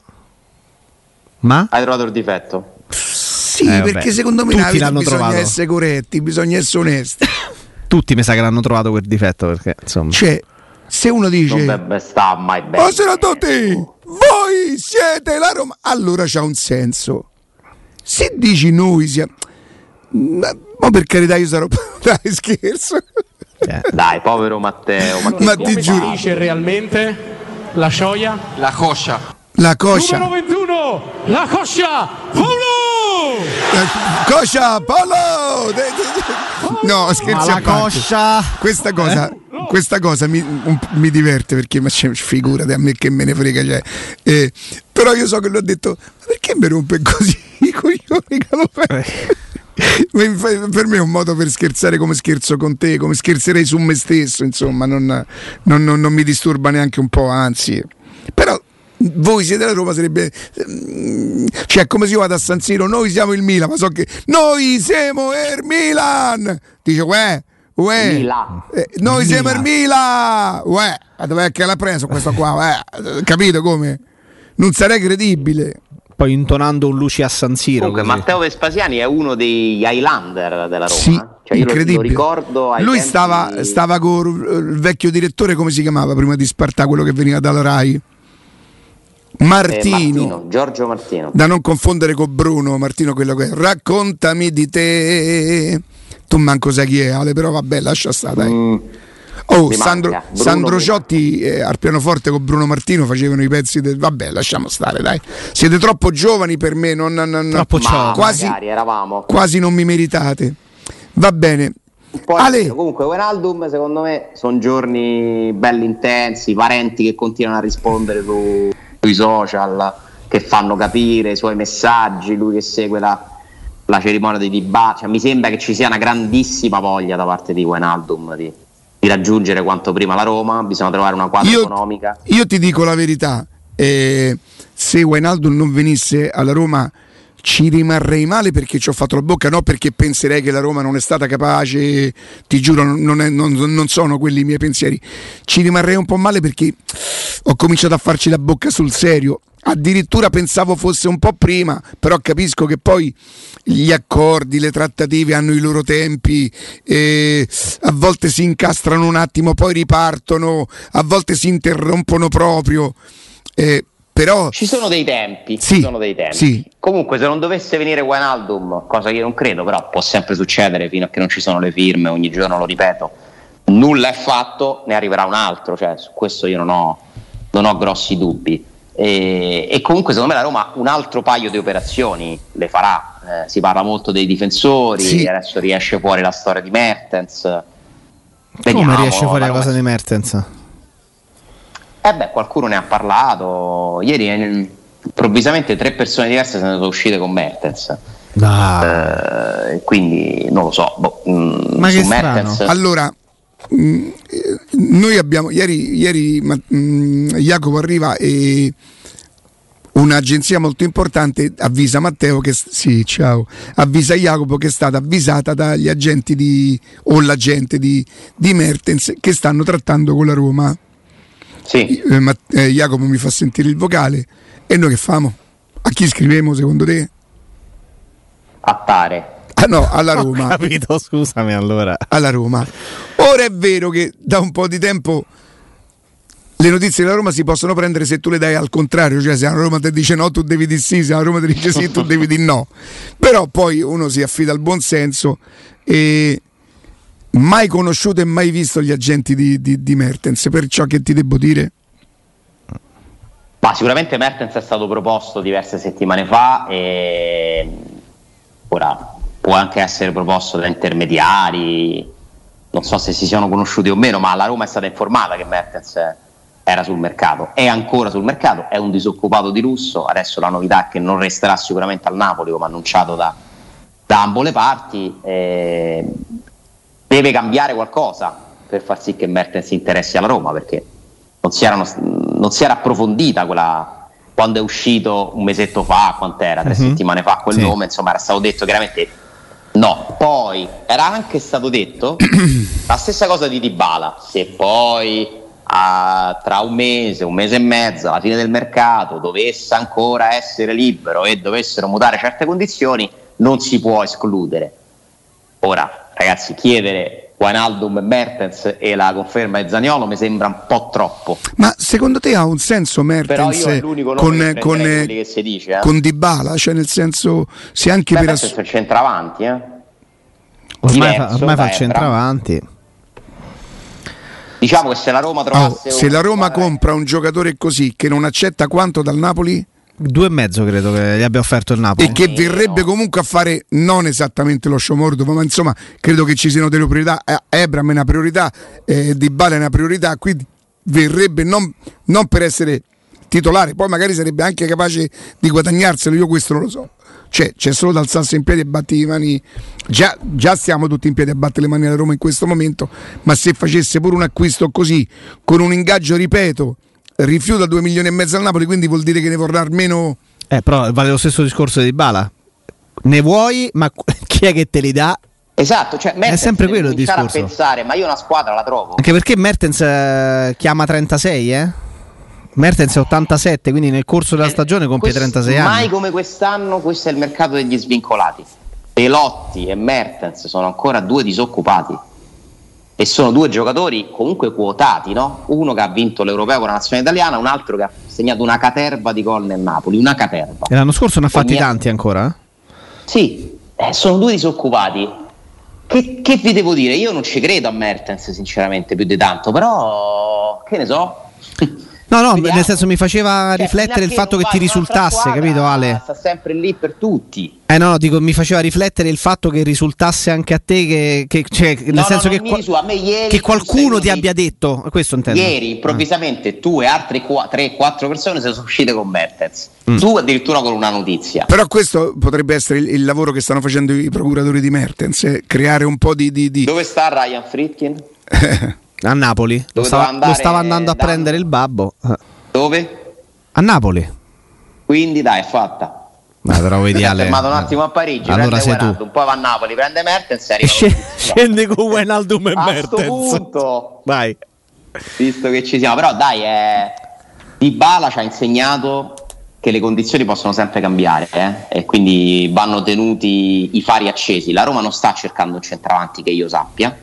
Ma? Hai trovato il difetto? Sì, Eh, perché secondo me tutti bisogna trovato. essere corretti, bisogna essere onesti. Tutti mi sa che l'hanno trovato quel difetto perché insomma. Cioè, se uno dice. Non deve sta mai bene. Buonasera a tutti! Voi siete la Roma! Allora c'ha un senso. Se dici noi siamo. Ma, ma per carità, io sarò. Dai, scherzo. Cioè, Dai, povero Matteo. Ma, che Ma ti giuro. dice realmente? La scioia? La coscia. La coscia. Numero 21, la coscia! Paolo! La coscia, Paolo! De- No, scherzi Ma a la parte. coscia! Questa cosa, questa cosa mi, un- mi diverte perché ma c'è- figurati a me che me ne frega. Cioè, eh, però io so che ha detto: Ma perché mi rompe così i coglioni Calopè? Fa- per me è un modo per scherzare come scherzo con te, come scherzerei su me stesso, insomma, non, non- non- non mi disturba neanche un po', anzi. Però voi siete la Roma, sarebbe. mm, Cioè, come se io vado a San Siro, noi siamo il Milan, ma so che. Noi siamo il Milan! Dice, uè, uè. Milan. Eh, noi siamo il Milan! Uè, ma dov'è che l'ha preso questo qua? Uè, capito come? Non sarei credibile. Poi intonando un luci a San Siro. Comunque, così. Matteo Vespasiani è uno degli Highlander della Roma. Sì, eh. Cioè, io lo- lo, incredibile. Lui stava, stava con il vecchio direttore, come si chiamava prima di Spartà, quello che veniva dalla Rai? Eh, Martino. Martino, Giorgio Martino. Da non confondere con Bruno, Martino quello che è. Raccontami di te. Tu manco sai chi è, Ale, però vabbè, lascia stare. Mm, Oh, Sandro, Sandro Ciotti eh, al pianoforte con Bruno Martino facevano i pezzi del... Vabbè, lasciamo stare, dai. Siete troppo giovani per me, non, non- non- Troppo ma quasi- eravamo. quasi non mi meritate. Va bene. Poi, Ale, comunque, Wijnaldum, secondo me, sono giorni belli intensi, parenti che continuano a rispondere su- sui social, che fanno capire i suoi messaggi, lui che segue la, la cerimonia dei dibattiti. Cioè, mi sembra che ci sia una grandissima voglia da parte di Wijnaldum di, di raggiungere quanto prima la Roma, bisogna trovare una quadra io, economica. io ti dico la verità. eh, se Wijnaldum non venisse alla Roma ci rimarrei male perché ci ho fatto la bocca, no perché penserei che la Roma non è stata capace, ti giuro, non, è- non- non sono quelli i miei pensieri. Ci rimarrei un po' male perché ho cominciato a farci la bocca sul serio. Addirittura pensavo fosse un po' prima, però capisco che poi gli accordi, le trattative hanno i loro tempi, a volte si incastrano un attimo, poi ripartono, a volte si interrompono proprio. eh, però Ci sono dei tempi, Sì, ci sono dei tempi. sì. Comunque, se non dovesse venire Wijnaldum, cosa che io non credo, però può sempre succedere fino a che non ci sono le firme, ogni giorno lo ripeto, nulla è fatto, ne arriverà un altro, cioè su questo io non ho, non ho grossi dubbi. E, e comunque secondo me la Roma un altro paio di operazioni le farà, Eh, si parla molto dei difensori, Sì. adesso riesce fuori la storia di Mertens. Come Vediamo, riesce fuori la cosa di Mertens? Eh beh, qualcuno ne ha parlato. Ieri eh, improvvisamente tre persone diverse sono state uscite con Mertens. Ah. Eh, quindi non lo so. boh, mm, Ma su che strano. Mertens- Allora, mh, eh, noi abbiamo ieri, ieri mh, Jacopo arriva e un'agenzia molto importante avvisa Matteo che sì, ciao, avvisa Jacopo che è stata avvisata dagli agenti di o l'agente di, di Mertens che stanno trattando con la Roma. Sì, Eh, ma- eh, Jacopo mi fa sentire il vocale e noi che famo? A chi scrivemo secondo te? appare. Ah no, alla Ho Roma. capito, scusami allora. alla Roma. Ora è vero che da un po' di tempo le notizie della Roma si possono prendere se tu le dai al contrario, cioè se la Roma ti dice no tu devi dire sì, se la Roma ti dice sì tu devi dire no. Però poi uno si affida al buon senso e mai conosciuto e mai visto gli agenti di, di, di Mertens, perciò che ti devo dire? Ma sicuramente Mertens è stato proposto diverse settimane fa e ora può anche essere proposto da intermediari. Non so se si siano conosciuti o meno, ma la Roma è stata informata che Mertens era sul mercato, è ancora sul mercato, è un disoccupato di lusso, adesso la novità è che non resterà sicuramente al Napoli come annunciato da, da ambo le parti, eh, deve cambiare qualcosa per far sì che Mertens interessi alla Roma perché non si, erano, non si era approfondita quella, quando è uscito un mesetto fa, quant'era, tre mm-hmm. settimane fa quel sì. nome, insomma era stato detto chiaramente no, poi era anche stato detto la stessa cosa di Dybala, se poi a, tra un mese, un mese e mezzo, alla fine del mercato, dovesse ancora essere libero e dovessero mutare certe condizioni, non si può escludere. Ora, ragazzi, chiedere Wijnaldum e Mertens e la conferma di Zaniolo mi sembra un po' troppo. Ma secondo te ha un senso Mertens con, con, che si dice, eh? con Dybala? Cioè nel senso, se anche Beh, per... Mertens è centravanti, eh? Ormai, Diverso, fa, ormai fa il centravanti. Diciamo che se la Roma trovasse. Oh, se la Roma compra un giocatore così che non accetta quanto dal Napoli? Due e mezzo credo che gli abbia offerto il Napoli. E che verrebbe comunque a fare non esattamente lo Sciomordo, ma insomma credo che ci siano delle priorità. Eh, Ebram è una priorità, eh, Di Bale è una priorità, quindi verrebbe non, non per essere titolare, poi magari sarebbe anche capace di guadagnarselo, io questo non lo so. Cioè, c'è solo da alzarsi in piedi e battere le mani. Già, già, stiamo tutti in piedi a battere le mani alla Roma in questo momento, ma se facesse pure un acquisto così, con un ingaggio, ripeto, rifiuta 2 milioni e mezzo al Napoli, quindi vuol dire che ne vorrà almeno... Eh, però vale lo stesso discorso di Bala. Ne vuoi, ma chi è che te li dà? Esatto, cioè Mertens è sempre quello il discorso. a pensare, ma io una squadra la trovo. Anche perché Mertens eh, chiama 36, eh? Mertens è 87, quindi nel corso della eh, stagione compie Questo, 36 anni. Mai come quest'anno, questo è il mercato degli svincolati. Pelotti e Mertens sono ancora due disoccupati e sono due giocatori comunque quotati, no? uno che ha vinto l'Europeo con la nazionale italiana, un altro che ha segnato una caterva di gol nel Napoli, una caterva. E l'anno scorso ne ha fatti tanti ancora? Sì, eh, sono due disoccupati. Che, che vi devo dire? Io non ci credo a Mertens sinceramente più di tanto, però che ne so. No, no, Quindi, nel senso mi faceva cioè, riflettere il fatto che ti risultasse, capito Ale? Sta sempre lì per tutti. Eh no, dico, mi faceva riflettere il fatto che risultasse anche a te che, che cioè, nel no, senso no, che, qua- che qualcuno ti abbia detto, questo intendo. Ieri improvvisamente ah. tu e altre 3-4 persone sono uscite con Mertens. Mm. Tu addirittura con una notizia. Però questo potrebbe essere il, il, lavoro che stanno facendo i procuratori di Mertens, eh? creare un po' di, di, di... Dove sta Ryan Fritkin? A Napoli. Lo stava, lo stava, andando a da... prendere il babbo. Dove? A Napoli. Quindi dai, è fatta. Ma però vedi Ale. fermato un attimo a Parigi, allora sei tu. un po' va a Napoli, prende Mertens e Scende, scende con Wijnaldum e a Mertens. Punto. Vai. Visto che ci siamo, però dai, eh, Dybala ci ha insegnato che le condizioni possono sempre cambiare eh? e quindi vanno tenuti i fari accesi. La Roma non sta cercando un centravanti che io sappia,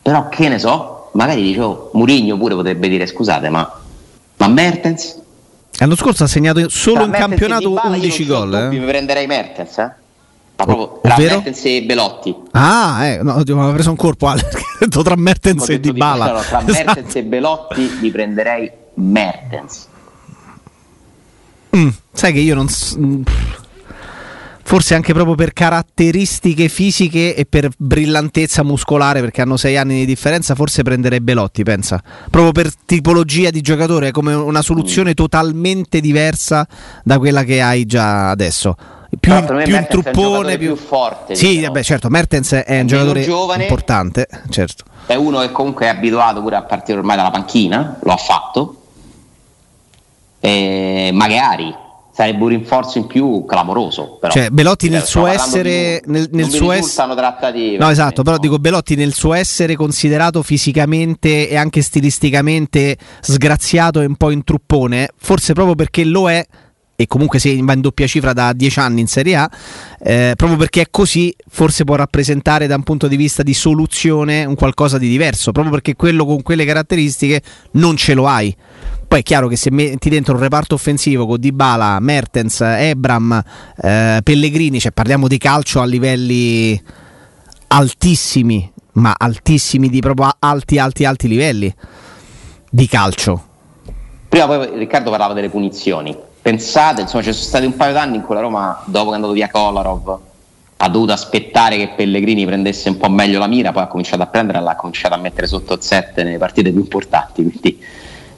però che ne so, magari dicevo, Murigno pure potrebbe dire scusate, ma, ma Mertens? L'anno scorso ha segnato solo in Mertens campionato Bala, 11 gol. Eh? Mi prenderei Mertens, eh? Ma proprio tra Ovvero? Mertens e Belotti. Ah, eh, no, mi aveva preso un colpo Ale, detto tra Mertens e Di Bala. No, tra esatto. Mertens e Belotti mi prenderei Mertens. Mm, sai che io non... Mm, forse anche proprio per caratteristiche fisiche e per brillantezza muscolare, perché hanno sei anni di differenza, forse prenderei Belotti, pensa. Proprio per tipologia di giocatore, è come una soluzione mm. totalmente diversa da quella che hai già adesso. Più, più il truppone, più... più forte. Sì, vabbè, certo, Mertens è, è un giocatore giovane, importante, certo. È uno che comunque è abituato pure a partire ormai dalla panchina, lo ha fatto. E magari sarebbe un rinforzo in più clamoroso. Però. Cioè, Belotti nel suo essere. Di, nel, nel suo essere. No, esatto, però dico Belotti nel suo essere considerato fisicamente e anche stilisticamente sgraziato e un po' in truppone, forse proprio perché lo è. E comunque si va in doppia cifra da dieci anni in Serie A, eh, proprio perché è così, forse può rappresentare da un punto di vista di soluzione un qualcosa di diverso, proprio perché quello con quelle caratteristiche non ce lo hai. Poi è chiaro che se metti dentro un reparto offensivo con Dybala, Mertens, Ebram, eh, Pellegrini, cioè parliamo di calcio a livelli altissimi, ma altissimi di proprio alti, alti, alti livelli di calcio. Prima poi Riccardo parlava delle punizioni. Pensate, insomma, ci sono stati un paio d'anni in cui la Roma, dopo che è andato via Kolarov, ha dovuto aspettare che Pellegrini prendesse un po' meglio la mira, poi ha cominciato a prendere e l'ha cominciato a mettere sotto il 7 nelle partite più importanti. Quindi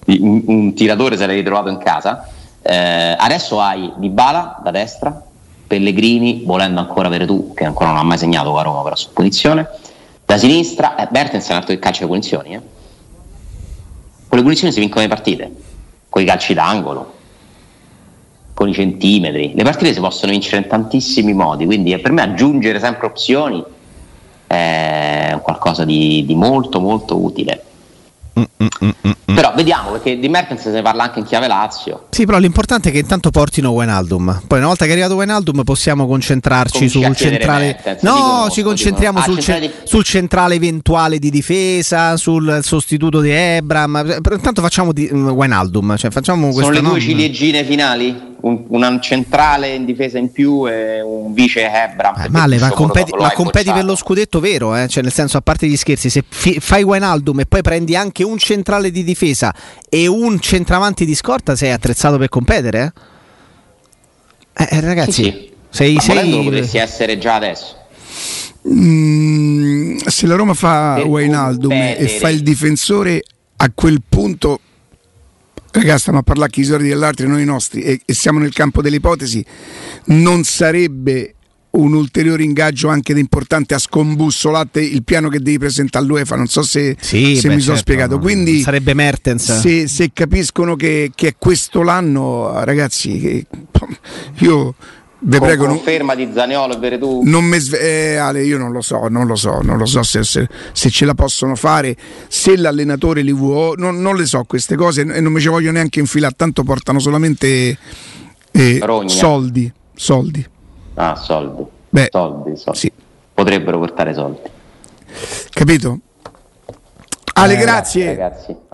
un, un tiratore se l'hai ritrovato in casa. Eh, adesso hai Dybala da destra, Pellegrini, volendo ancora avere tu, che ancora non ha mai segnato con Roma, però su punizione. Da sinistra, eh, Bertens è un altro che calcio di punizioni. Eh. Con le punizioni si vincono le partite, con i calci d'angolo, con i centimetri. Le partite si possono vincere in tantissimi modi, quindi eh, per me aggiungere sempre opzioni è qualcosa di, di molto molto utile. Mm, mm, mm, mm, però vediamo perché di Mertens se ne parla anche in chiave Lazio. Sì, però l'importante è che intanto portino Wijnaldum. Poi una volta che è arrivato Wijnaldum possiamo concentrarci Cominci sul centrale. Mertens, no, conosco, ci concentriamo sul, ah, centrale... sul, centrale eventuale di difesa, sul sostituto di Ebram. Intanto facciamo di Wijnaldum, cioè facciamo Sono le due ciliegine finali? Un, una centrale in difesa in più e un vice Ebram. Eh, male, ma competi, ma competi per lo scudetto vero, eh? cioè nel senso a parte gli scherzi, se fi, fai Wijnaldum e poi prendi anche un centrale di difesa e un centravanti di scorta, sei attrezzato per competere? Eh, eh ragazzi, sì, sì. sei, sei... potresti essere già adesso. Mm, se la Roma fa Wijnaldum e fa il difensore a quel punto ragazzi stiamo a parlare chi i soldi dell'altro noi nostri e, e siamo nel campo delle ipotesi non sarebbe un ulteriore ingaggio anche importante a scombussolate il piano che devi presentare all'UEFA. Non so se, sì, se beh, mi sono certo, spiegato. Quindi sarebbe Mertens. Se, se capiscono che, che, è questo l'anno, ragazzi, che, io vi prego. Conferma non, di Zaniolo e Veretù. Non mi eh, Ale, io non lo so, non lo so, non lo so se, se, se ce la possono fare, se l'allenatore li vuole, non, non, le so queste cose e non mi ci voglio neanche infilare, tanto portano solamente eh, soldi. Soldi. Ah, soldi. Beh, soldi, soldi. Sì. Potrebbero portare soldi. Capito? Ale, eh, grazie. Ragazzi.